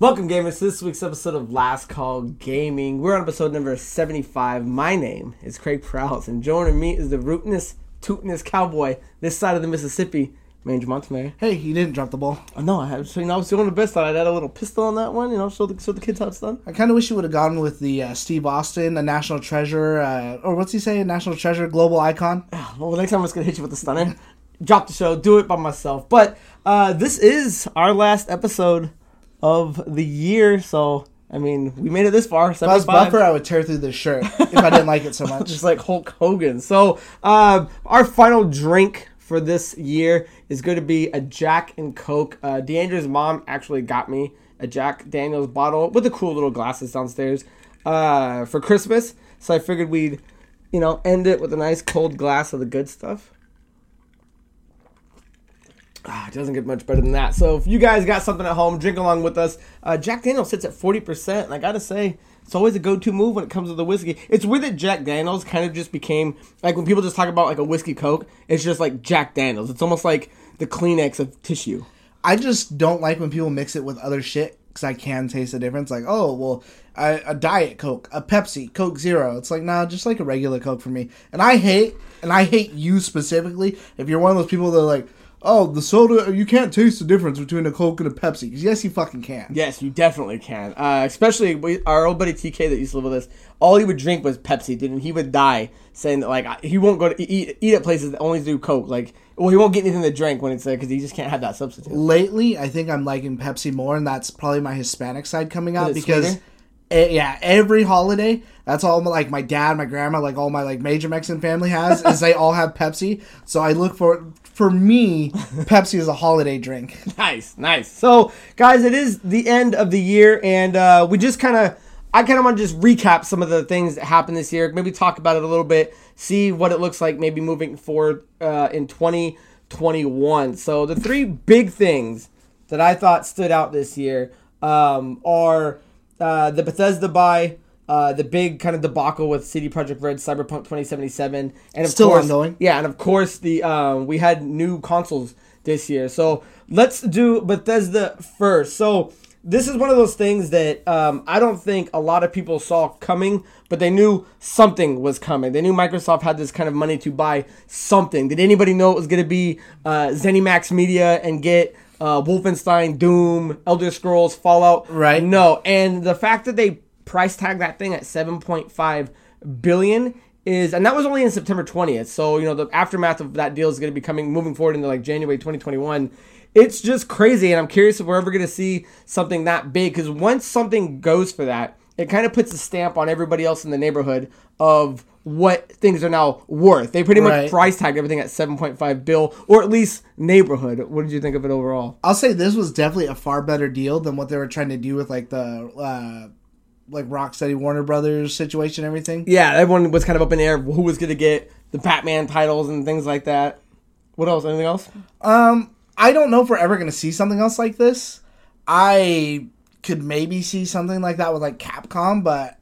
Welcome, gamers, to this week's episode of Last Call Gaming. We're on episode number 75. My name is Craig Prowse, and joining me is the rootinest, tootinest cowboy this side of the Mississippi, Mange Montemayor. Hey, you didn't drop the ball. Oh, no, I have, so, you know, I was doing the best. I had a little pistol on that one, you know, show the, show the kids how it's done. I kind of wish you would have gone with the uh, Steve Austin, a national treasure, uh, or what's he say, a national treasure, global icon. Well, next time I'm just going to hit you with the stunner. Drop the show, do it by myself. But uh, this is our last episode of the year, so, I mean, we made it this far. If I was 75. Buffer, I would tear through this shirt if I didn't like it so much. just like Hulk Hogan. So, uh, our final drink for this year is going to be a Jack and Coke. Uh, Deandra's mom actually got me a Jack Daniels bottle with the cool little glasses downstairs uh, for Christmas. So I figured we'd, you know, end it with a nice cold glass of the good stuff. Ah, it doesn't get much better than that. So if you guys got something at home, drink along with us. Uh, Jack Daniels sits at 40%, and I gotta say, it's always a go-to move when it comes to the whiskey. It's weird that Jack Daniels kind of just became, like when people just talk about like a whiskey Coke, it's just like Jack Daniels. It's almost like the Kleenex of tissue. I just don't like when people mix it with other shit because I can taste the difference. Like, oh, well, a, a Diet Coke, a Pepsi, Coke Zero. It's like, nah, just like a regular Coke for me. And I hate, and I hate you specifically, if you're one of those people that like, oh, the soda, you can't taste the difference between a Coke and a Pepsi. yes, you fucking can. Yes, you definitely can. Uh, especially we, our old buddy TK that used to live with us. All he would drink was Pepsi, dude, and he would die saying that like he won't go to eat eat at places that only do Coke. Like, well, he won't get anything to drink when it's there because he just can't have that substitute. lately I think I'm liking Pepsi more, and that's probably my Hispanic side coming out because, sweeter? eh, yeah, every holiday that's all my, like my dad, my grandma, like all my like major Mexican family has is they all have Pepsi. So I look for for me, Pepsi is a holiday drink. Nice, nice. So, guys, it is the end of the year, and uh, we just kind of, I kind of want to just recap some of the things that happened this year. Maybe talk about it a little bit, see what it looks like maybe moving forward uh, in 2021. So, the three big things that I thought stood out this year um, are uh, the Bethesda buy. Uh, the big kind of debacle with CD Projekt Red Cyberpunk 2077, and of Still course, ongoing. yeah, and of course the um, we had new consoles this year. So let's do Bethesda first. So this is one of those things that um, I don't think a lot of people saw coming, but they knew something was coming. They knew Microsoft had this kind of money to buy something. Did anybody know it was going to be uh, ZeniMax Media and get uh, Wolfenstein, Doom, Elder Scrolls, Fallout? Right. No, and the fact that they price tag that thing at 7.5 billion is and that was only in September 20th. So, you know, the aftermath of that deal is going to be coming moving forward into like January 2021. It's just crazy and I'm curious if we're ever going to see something that big cuz once something goes for that, it kind of puts a stamp on everybody else in the neighborhood of what things are now worth. They pretty much price tagged everything at 7.5 bill or at least neighborhood. What did you think of it overall? I'll say this was definitely a far better deal than what they were trying to do with like the uh, like Rocksteady Warner Brothers situation, and everything. yeah, everyone was kind of up in the air who was going to get the Batman titles and things like that. What else? Anything else? Um, I don't know if we're ever going to see something else like this. I could maybe see something like that with like Capcom, but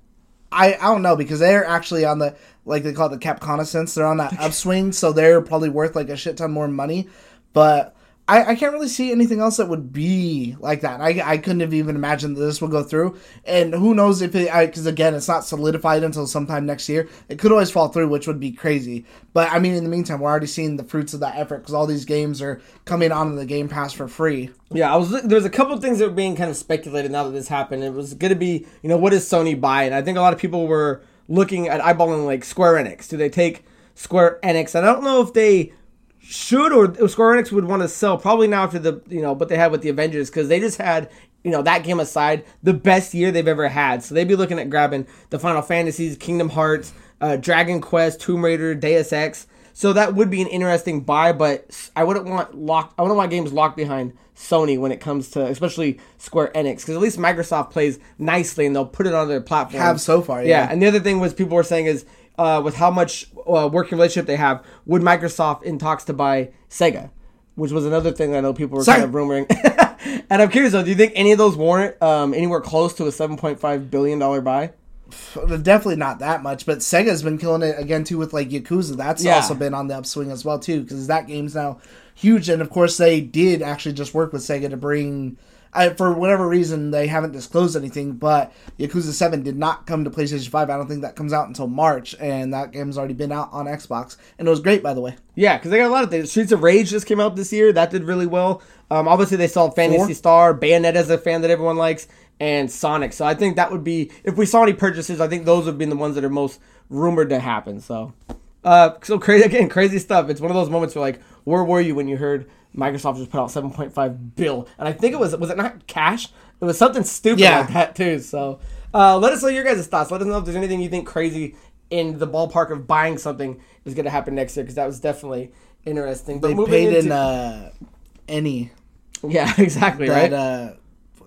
I I don't know because they're actually on the like they call it the Capconaissance. They're on that upswing, so they're probably worth like a shit ton more money. But I, I can't really see anything else that would be like that. I, I couldn't have even imagined that this would go through. And who knows if it, because again, it's not solidified until sometime next year. It could always fall through, which would be crazy. But I mean, in the meantime, we're already seeing the fruits of that effort because all these games are coming onto the Game Pass for free. Yeah, I was. There's a couple things that were being kind of speculated now that this happened. It was going to be, you know, what does Sony buy? And I think a lot of people were looking at eyeballing like Square Enix. Do they take Square Enix? I don't know if they should or Square Enix would want to sell. Probably now after the you know what they had with the Avengers because they just had you know that game aside the best year they've ever had. So they'd be looking at grabbing the Final Fantasies, Kingdom Hearts, uh, Dragon Quest, Tomb Raider, Deus Ex. So that would be an interesting buy, but I wouldn't want locked. I wouldn't want games locked behind Sony when it comes to especially Square Enix because at least Microsoft plays nicely and they'll put it on their platform. Have so far, yeah. yeah. And the other thing was people were saying is uh, with how much uh, working relationship they have, would Microsoft in talks to buy Sega, which was another thing I know people were Sorry. kind of rumoring. and I'm curious though, do you think any of those warrant um, anywhere close to a 7.5 billion dollar buy? Definitely not that much, but Sega's been killing it again too with like Yakuza. That's Yeah. also been on the upswing as well too because that game's now huge. And of course, they did actually just work with Sega to bring I, for whatever reason, they haven't disclosed anything. But Yakuza Seven did not come to PlayStation Five. I don't think that comes out until March, and that game's already been out on Xbox, and it was great, by the way. Yeah, because they got a lot of things. Streets of Rage just came out this year. That did really well. Um, obviously, they saw Fantasy Four? Star, Bayonetta's a fan that everyone likes, and Sonic. So I think that would be if we saw any purchases. I think those would be the ones that are most rumored to happen. So, uh, so crazy again, crazy stuff. It's one of those moments where like, where were you when you heard Microsoft just put out 7.5 bill? And I think it was was it not cash? It was something stupid Yeah. like that too. So, uh, let us know your guys' thoughts. Let us know if there's anything you think crazy in the ballpark of buying something is going to happen next year because that was definitely interesting. But They paid in uh, any yeah, exactly, that right? uh,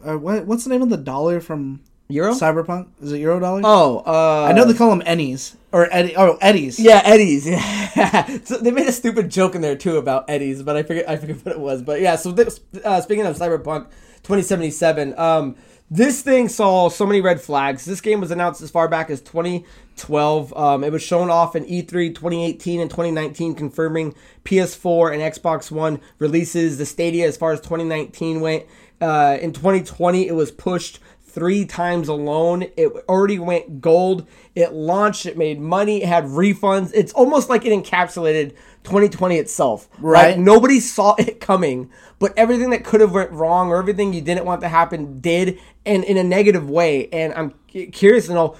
uh, what, what's the name of the dollar from Euro? Cyberpunk? Is it Euro dollars? Oh, uh, I know they call them Ennies or Eddie. Oh, Eddies. Yeah, Eddie's. Yeah. so they made a stupid joke in there too about Eddie's, but I forget I forget what it was. But yeah, so this, uh, speaking of Cyberpunk 2077, um, this thing saw so many red flags. This game was announced as far back as 2012. Um, it was shown off in E E3 2018 and 2019, confirming PS4 and Xbox One releases. The Stadia, as far as 2019 went, uh, in 2020 it was pushed three times alone. It already went gold. It launched. It made money. It had refunds. It's almost like it encapsulated 2020 itself. Right. Like, nobody saw it coming, but everything that could have went wrong or everything you didn't want to happen did, and in a negative way. And I'm curious to know.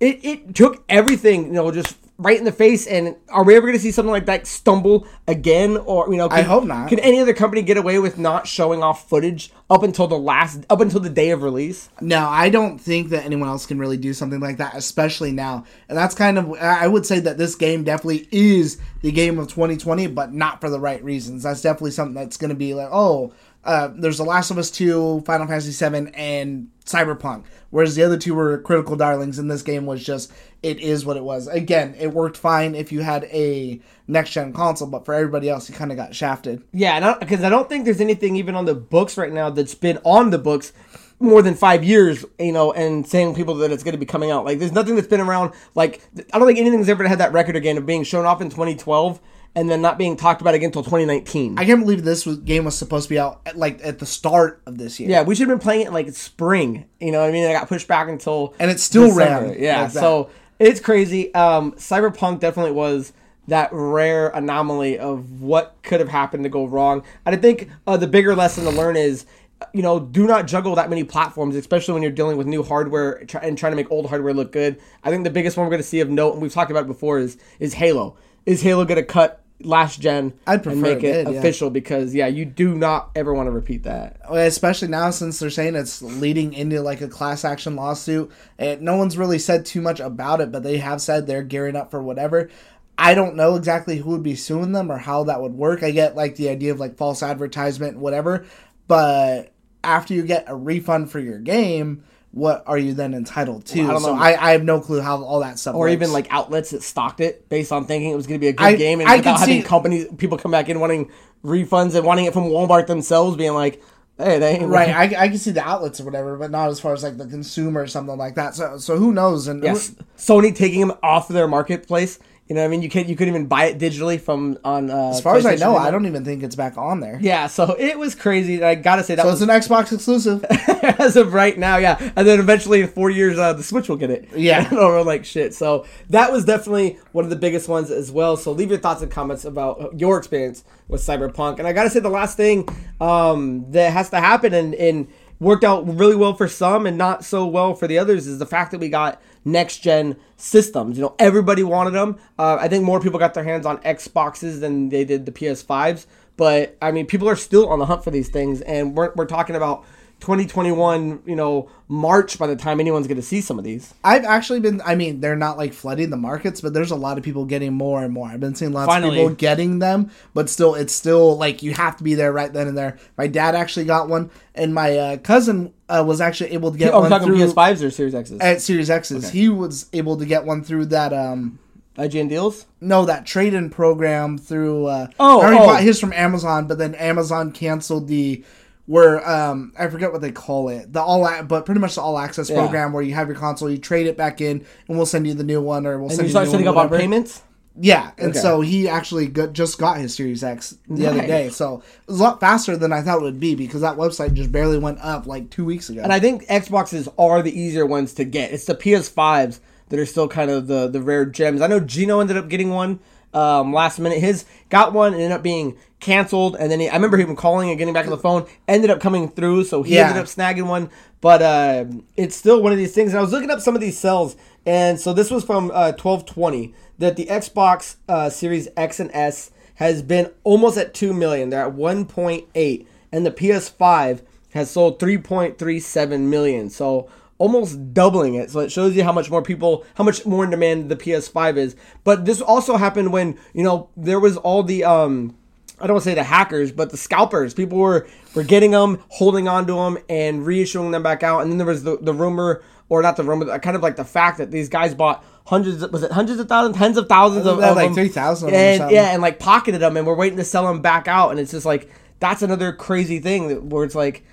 It, it took everything, you know, just right in the face. And are we ever going to see something like that stumble again? Or you know, I hope not. Can any other company get away with not showing off footage up until the last, up until the day of release? No, I don't think that anyone else can really do something like that, especially now. And that's kind of, I would say that this game definitely is the game of 2020, but not for the right reasons. That's definitely something that's going to be like, oh, uh, there's The Last of Us 2, Final Fantasy VII, and Cyberpunk. Whereas the other two were critical darlings, and this game was just, it is what it was. Again, it worked fine if you had a next gen console, but for everybody else, you kind of got shafted. Yeah, because I don't think there's anything even on the books right now that's been on the books more than five years, you know, and saying people that it's going to be coming out. Like, there's nothing that's been around. Like, I don't think anything's ever had that record again of being shown off in 2012 and then not being talked about again until 2019. I can't believe this was, game was supposed to be out at, like at the start of this year. yeah, we should have been playing it in, like spring. You know what I mean? It got pushed back until And it still December. ran Yeah, like so it's crazy. Um, Cyberpunk definitely was that rare anomaly of what could have happened to go wrong. And I think uh, the bigger lesson to learn is, you know, do not juggle that many platforms, especially when you're dealing with new hardware and trying to make old hardware look good. I think the biggest one we're going to see of note, and we've talked about it before, is is Halo. Is Halo to cut last gen I'd prefer and make it it, did, yeah. official? Because yeah, you do not ever want to repeat that. especially now since they're saying it's leading into like a class action lawsuit and no one's really said too much about it but they have said they're gearing up for whatever i don't know exactly who would be suing them or how that would work i get like the idea of like false advertisement whatever but after you get a refund for your game what are you then entitled to? Well, I don't so know. I, I have no clue how all that stuff or works. even like outlets that stocked it based on thinking it was going to be a good I- game and I without having see- companies people come back in wanting refunds and wanting it from Walmart themselves being like hey they ain't right I, I can see the outlets or whatever but not as far as like the consumer or something like that. So so who knows? And yes. Sony taking them off their marketplace you know what I mean you can't you couldn't even buy it digitally from on uh, as far as i know i don't even think it's back on there yeah so it was crazy I gotta say that so was it's an xbox exclusive as of right now, yeah. And then eventually in four years, uh, the Switch will get it. Yeah. or like shit. So that was definitely one of the biggest ones as well. So leave your thoughts and comments about your experience with Cyberpunk. And I gotta say, the last thing um, that has to happen in and worked out really well for some and not so well for the others is the fact that we got next gen systems. You know, everybody wanted them. Uh, I think more people got their hands on Xboxes than they did the PS5s. But I mean, people are still on the hunt for these things, and we're, we're talking about 2021, you know, March by the time anyone's going to see some of these. I've actually been. I mean, they're not like flooding the markets, but there's a lot of people getting more and more. I've been seeing lots Finally. of people getting them, but still, it's still like you have to be there right then and there. My dad actually got one, and my uh, cousin uh, was actually able to get Oh, I'm one talking through PS5s or Series X's. at Series X's. He was able to get one through that. um IGN deals? no, that trade-in program through. Uh, Oh, I already oh. bought his from Amazon, but then Amazon canceled the where um I forget what they call it, the all but pretty much the all access Yeah. program where you have your console, you trade it back in, and we'll send you the new one, or we'll And send you you start setting up on payments? Yeah, and Okay. so he actually got, just got his Series X the other day. So it was a lot faster than I thought it would be because that website just barely went up like two weeks ago. And I think Xboxes are the easier ones to get. It's the PS5s that are still kind of the the rare gems. I know Gino ended up getting one um, last minute. His got one and ended up being canceled, and then he, I remember him calling and getting back on the phone. Ended up coming through, so he Yeah. ended up snagging one. But uh, it's still one of these things. And I was looking up some of these cells, and so this was from uh, twelve twenty that the Xbox uh, Series X and S has been almost at two million. They're at one point eight, and the PS5 has sold 3.37 million. So almost doubling it. So it shows you how much more people, how much more in demand the PS5 is. But this also happened when, you know, there was all the um I don't want to say the hackers, but the scalpers. People were were getting them, holding on to them and reissuing them back out. And then there was the, the rumor or not the rumor, kind of like the fact that these guys bought hundreds was it hundreds of thousands, tens of thousands of, of like them. 3,000 of And yeah, and like pocketed them and we're waiting to sell them back out and it's just like that's another crazy thing where it's like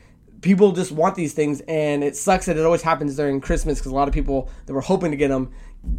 people just want these things and it sucks that it always happens during christmas because a lot of people that were hoping to get them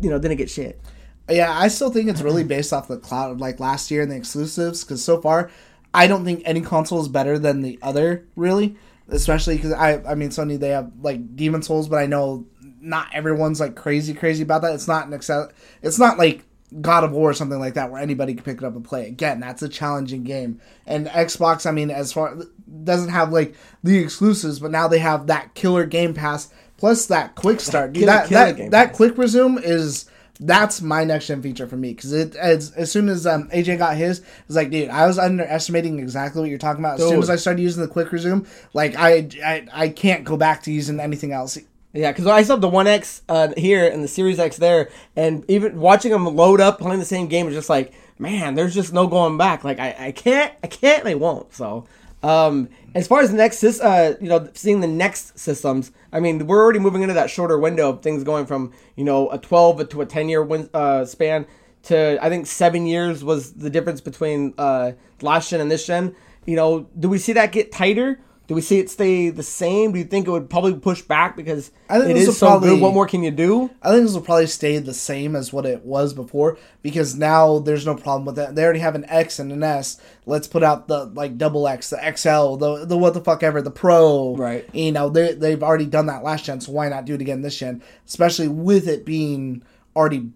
you know didn't get shit Yeah, I still think it's really based off the cloud of like last year and the exclusives because so far, I don't think any console is better than the other really. Especially because I, I mean, Sony they have like Demon's Souls, but I know not everyone's like crazy crazy about that. It's not an excel. It's not like God of War or something like that where anybody can pick it up and play. Again, that's a challenging game. And Xbox, I mean, as far doesn't have like the exclusives, but now they have that killer Game Pass plus that quick start. Dude, that killer that, that quick resume is that's my next gen feature for me because it as, as soon as um, AJ got his, it's like, dude, I was underestimating exactly what you're talking about. As soon as I started using the quick resume, like I, I I can't go back to using anything else. yeah because i have the 1x uh, here and the series x there and even watching them load up playing the same game is just like man there's just no going back like i, I can't i can't and i won't so um as far as the next uh you know seeing the next systems i mean we're already moving into that shorter window of things going from you know a 12 to a 10 year win- uh, span to I think seven years was the difference between uh, last gen and this gen. You know, do we see that get tighter? Do we see it stay the same? Do you think it would probably push back because I think it this so probably- good? What more can you do? I think this will probably stay the same as what it was before because now there's no problem with that. They already have an X and an S. Let's put out the like double X, the XL, the the what the fuck ever, the Pro. Right. You know they they've already done that last gen, so why not do it again this gen? Especially with it being already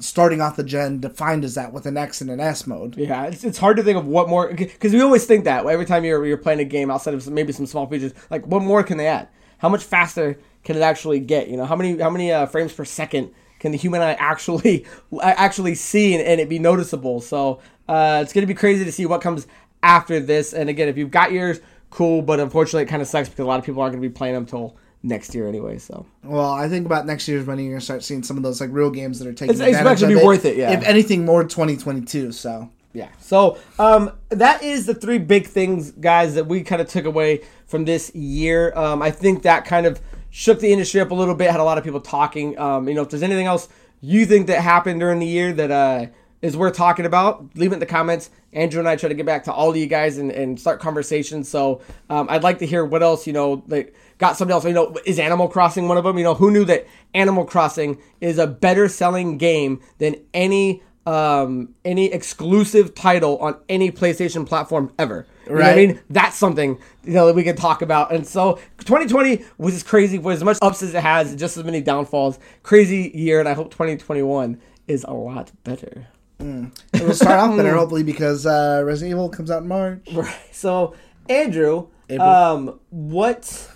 starting off the gen defined as that with an X and an S mode. Yeah, it's, it's hard to think of what more because we always think that every time you're you're playing a game outside of some, maybe some small features, like what more can they add? How much faster can it actually get? You know, how many how many uh, frames per second can the human eye actually actually see and, and it be noticeable? So uh, it's gonna be crazy to see what comes after this. And again, if you've got yours, cool. But unfortunately, it kind of sucks because a lot of people aren't gonna be playing them till next year anyway. So Well, I think about next year's when you're gonna start seeing some of those like real games that are taking. It's- it's actually be worth it, yeah. If anything, more 2022. So Yeah. So um, that is the three big things, guys, that we kind of took away from this year. Um, I think that kind of shook the industry up a little bit. Had a lot of people talking. Um, you know, if there's anything else you think that happened during the year that uh, is worth talking about, leave it in the comments. Andrew and I try to get back to all of you guys and, and start conversations. So um, I'd like to hear what else you know. Like, got something else. You know, is Animal Crossing one of them? You know, who knew that Animal Crossing is a better selling game than any um, any exclusive title on any PlayStation platform ever. You what I mean? That's something you know that we can talk about. And so 2020 was as crazy, was as much ups as it has, just as many downfalls. Crazy year, and I hope 2021 is a lot better. It'll start off better hopefully because uh, Resident Evil comes out in March. Right. So, Andrew, um, what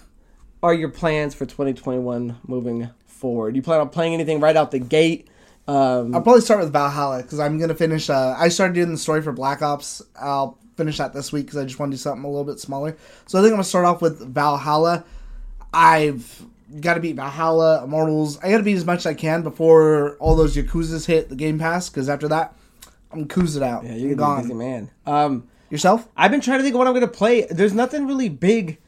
are your plans for 2021 moving forward? You plan on playing anything right out the gate? Um, I'll probably start with Valhalla because I'm gonna finish. Uh, I started doing the story for Black Ops. I'll finish that this week because I just want to do something a little bit smaller. So I think I'm gonna start off with Valhalla. I've got to beat Valhalla, Immortals. I got to beat as much as I can before all those Yakuza's hit the Game Pass. Because after that, I'm cruising out. yeah, you're a busy gone. man. Um, Yourself? I've been trying to think of what I'm gonna play. There's nothing really big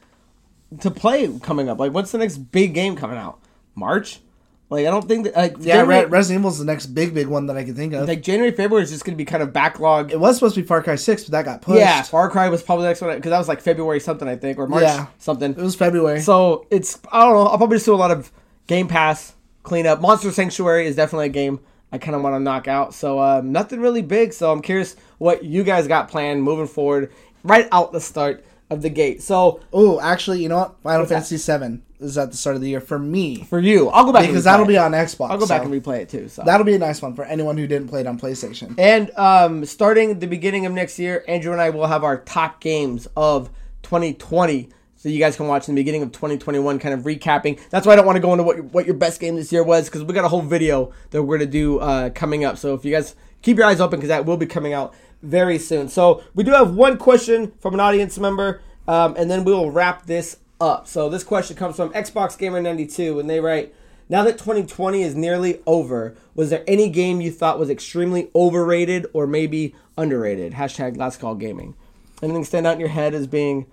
to play coming up. Like, what's the next big game coming out? March? Like, I don't think that. Like, Yeah, January, Re- Resident Evil's the next big, big one that I can think of. like January, February is just gonna be kind of backlog. it was supposed to be Far Cry Six, but that got pushed. Yeah, Far Cry was probably the next one because that was like February something I think or March Yeah. something. it was February. So it's I don't know. I'll probably just do a lot of Game Pass cleanup. Monster Sanctuary is definitely a game I kind of want to knock out. So um, nothing really big. So I'm curious what you guys got planned moving forward, right out the start of the gate. So Oh, actually, you know what? Final Fantasy Seven is at the start of the year for me for you, I'll go back because that'll it. be on Xbox. I'll go back and replay it too. So That'll be a nice one for anyone who didn't play it on PlayStation. And um, starting the beginning of next year, Andrew and I will have our top games of 2020. So you guys can watch in the beginning of 2021, kind of recapping. That's why I don't want to go into what your, what your best game this year was, because we got a whole video that we're gonna do uh, coming up. So if you guys keep your eyes open, because that will be coming out very soon. So we do have one question from an audience member, um, and then we will wrap this up. So this question comes from Xbox Gamer 92, and they write. Now that 2020 is nearly over, was there any game you thought was extremely overrated or maybe underrated? Hashtag Last Call Gaming. Anything stand out in your head as being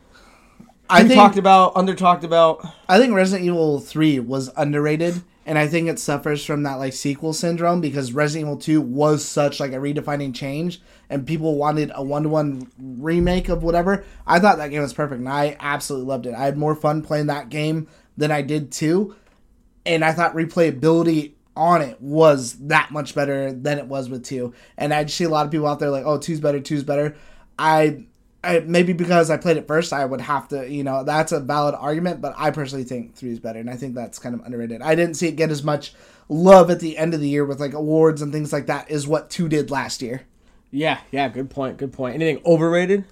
I think talked about, under talked about? I think Resident Evil 3 was underrated and I think it suffers from that like sequel syndrome because Resident Evil 2 was such like a redefining change and people wanted a one-to-one remake of whatever. I thought that game was perfect and I absolutely loved it. I had more fun playing that game than I did 2 and I thought replayability on it was that much better than it was with 2. And I just see a lot of people out there like, "Oh, two's better, two's better." I I, maybe because I played it first, I would have to, you know, that's a valid argument, but I personally think three is better, and I think that's kind of underrated. I didn't see it get as much love at the end of the year with like awards and things like that as what two did last year. Yeah, yeah, good point, good point. Anything overrated?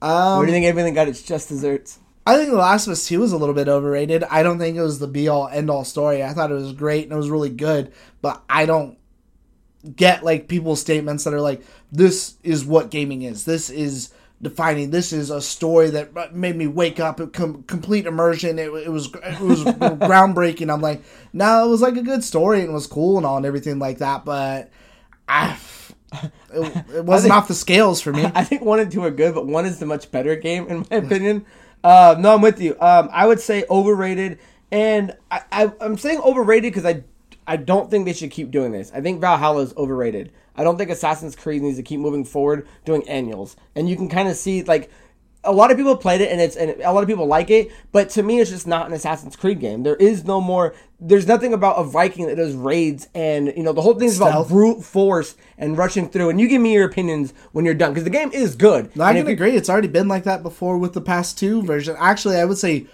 Um, or do you think everything got its just desserts? I think The Last of Us 2 was a little bit overrated. I don't think it was the be all end all story. I thought it was great and it was really good, but I don't get like people's statements that are like, this is what gaming is. This is defining. This is a story that made me wake up. Com- complete immersion. It, it was it was groundbreaking. I'm like, no, it was like a good story and it was cool and all and everything like that, but I. It, it wasn't think- off the scales for me. I think one and two are good, but one is the much better game in my opinion. Uh, no, I'm with you. Um, I would say overrated, and I, I, I'm saying overrated because I, I don't think they should keep doing this. I think Valhalla is overrated. I don't think Assassin's Creed needs to keep moving forward doing annuals, and you can kind of see like a lot of people played it and it's and a lot of people like it, but to me it's just not an Assassin's Creed game. There is no more. There's nothing about a Viking that does raids and you know the whole thing is about brute force and rushing through. And you give me your opinions when you're done because the game is good. No, I can agree. It's already been like that before with the past two version. Actually, I would say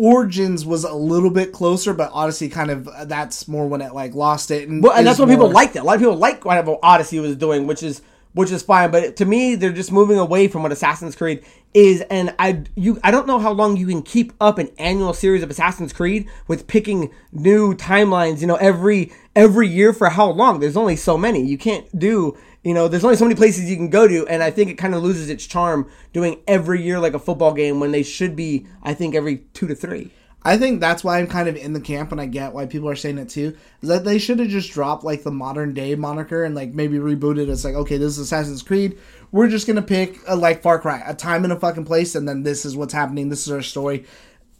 Origins was a little bit closer, but Odyssey kind of that's more when it like lost it. And, Well, and that's what people liked it. A lot of people like what Odyssey was doing, which is which is fine. But to me, they're just moving away from what Assassin's Creed is. And I you I don't know how long you can keep up an annual series of Assassin's Creed with picking new timelines. You know, every every year for how long? There's only so many. You can't do. You know, there's only so many places you can go to, and I think it kind of loses its charm doing every year like a football game when they should be, I think, every two to three. I think that's why I'm kind of in the camp, and I get why people are saying it too. Is that they should have just dropped like the modern day moniker and like maybe rebooted. It's like okay, this is Assassin's Creed. We're just gonna pick a, like Far Cry, a time and a fucking place, and then this is what's happening. This is our story.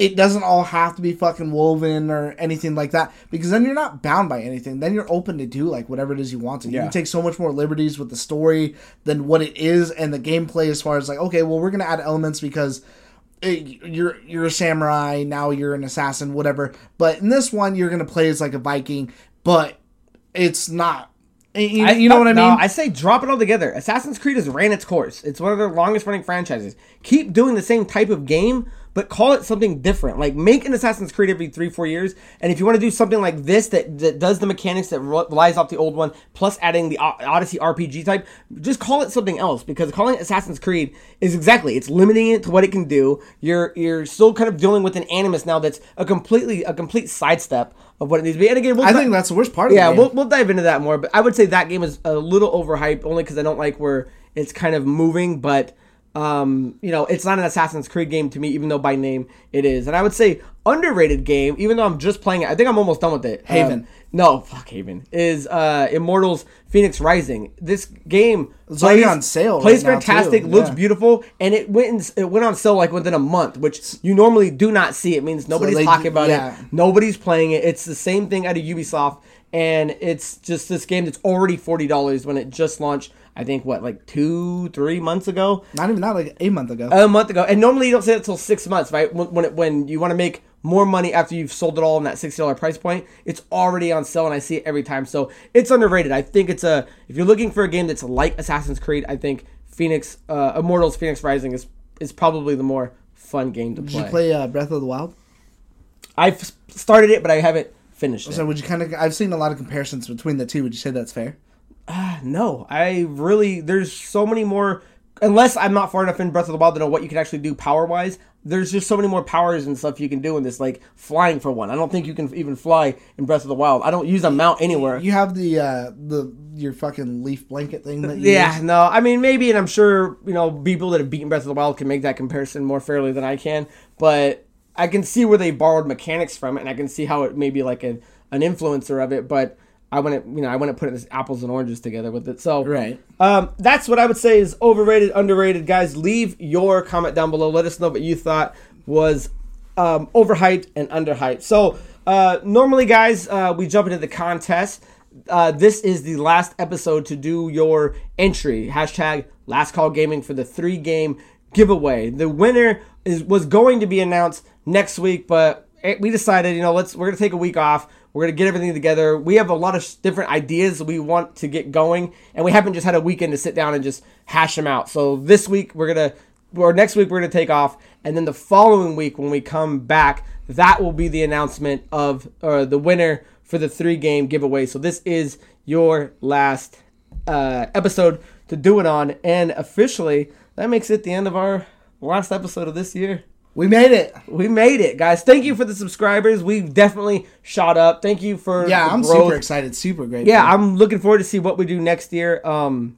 It doesn't all have to be fucking woven or anything like that because then you're not bound by anything. Then you're open to do like whatever it is you want to. You Yeah. can take so much more liberties with the story than what it is and the gameplay as far as like okay, well we're gonna add elements because eh, you're you're a samurai now you're an assassin whatever but in this one you're gonna play as like a viking but it's not eh, you, you know what i mean No, I say drop it all together. Assassin's Creed has ran its course. It's one of their longest running franchises. Keep doing the same type of game, but call it something different. Like make an Assassin's Creed every three, four years. And if you want to do something like this that, that does the mechanics that re- relies off the old one, plus adding the Odyssey RPG type, just call it something else. Because calling it Assassin's Creed is exactly it's limiting it to what it can do. You're you're still kind of dealing with an animus now that's a completely a complete sidestep of what it needs to be. And again, we'll i di- think that's the worst part of yeah, we'll, we'll dive into that more. But I would say that game is a little overhyped only because I don't like where it's kind of moving. But um, you know, it's not an Assassin's Creed game to me, even though by name it is. And I would say underrated game, even though I'm just playing it. I think I'm almost done with it. Haven. Um, no, fuck Haven is uh, Immortals Fenyx Rising. This game It's already on sale Plays right fantastic, looks beautiful, and it went in, it went on sale like within a month, which you normally do not see. It means nobody's they talking about yeah. it. Nobody's playing it. It's the same thing out of Ubisoft, and it's just this game that's already forty dollars when it just launched. I think what like two, three months ago, not even not like a month ago a month ago. And normally you don't say it until six months, right? When when, it, when you want to make more money after you've sold it all in that $60 price point. It's already on sale and I see it every time. So it's underrated. I think it's a, if you're looking for a game that's like Assassin's Creed, I think Fenyx, uh, Immortals Fenyx Rising is, is probably the more fun game to Did play. you play uh, Breath of the Wild? I've started it, but I haven't finished it. So would you kind of? I've seen a lot of comparisons between the two. Would you say that's fair? No, I really there's so many more. Unless I'm not far enough in Breath of the Wild to know what you can actually do power wise, there's just so many more powers and stuff you can do in this, like flying for one. I don't think you can even fly in Breath of the Wild. I don't use a mount anywhere. You have the uh, the your fucking leaf blanket thing that you Yeah, use? no, I mean maybe, and I'm sure you know people that have beaten Breath of the Wild can make that comparison more fairly than I can, but I can see where they borrowed mechanics from it, and I can see how it may be like an an influencer of it, but I wouldn't, you know, I wouldn't put as apples and oranges together with it. So Right. um, that's what I would say is overrated, underrated. Guys, leave your comment down below. Let us know what you thought was um, overhyped and underhyped. So uh, normally, guys, uh, we jump into the contest. Uh, this is the last episode to do your entry. Hashtag last call gaming for the three game giveaway. The winner is was going to be announced next week, but it- we decided, you know, let's we're gonna take a week off. We're gonna get everything together. We have a lot of different ideas we want to get going, and we haven't just had a weekend to sit down and just hash them out. So this week we're gonna, or next week we're gonna take off, and then the following week when we come back, that will be the announcement of uh, the winner for the three game giveaway. So this is your last uh, episode to do it on, and officially that makes it the end of our last episode of this year. We made it. We made it, guys. Thank you for the subscribers. We've definitely shot up. Thank you for Yeah, I'm growth. super excited. Super great. Yeah, I'm looking forward to see what we do next year. Um,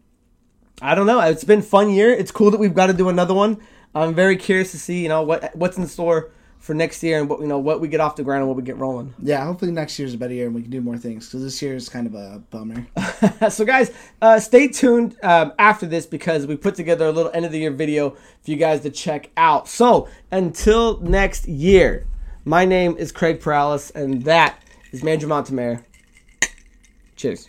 I don't know. It's been fun year. It's cool that we've got to do another one. I'm very curious to see, you know, what what's in store for next year and what you know what we get off the ground and what we get rolling. Yeah, hopefully next year's a better year and we can do more things because this year is kind of a bummer. so guys uh, stay tuned um, after this because we put together a little end of the year video for you guys to check out so until next year my name is craig Paralis and that is mandra Montemayor. cheers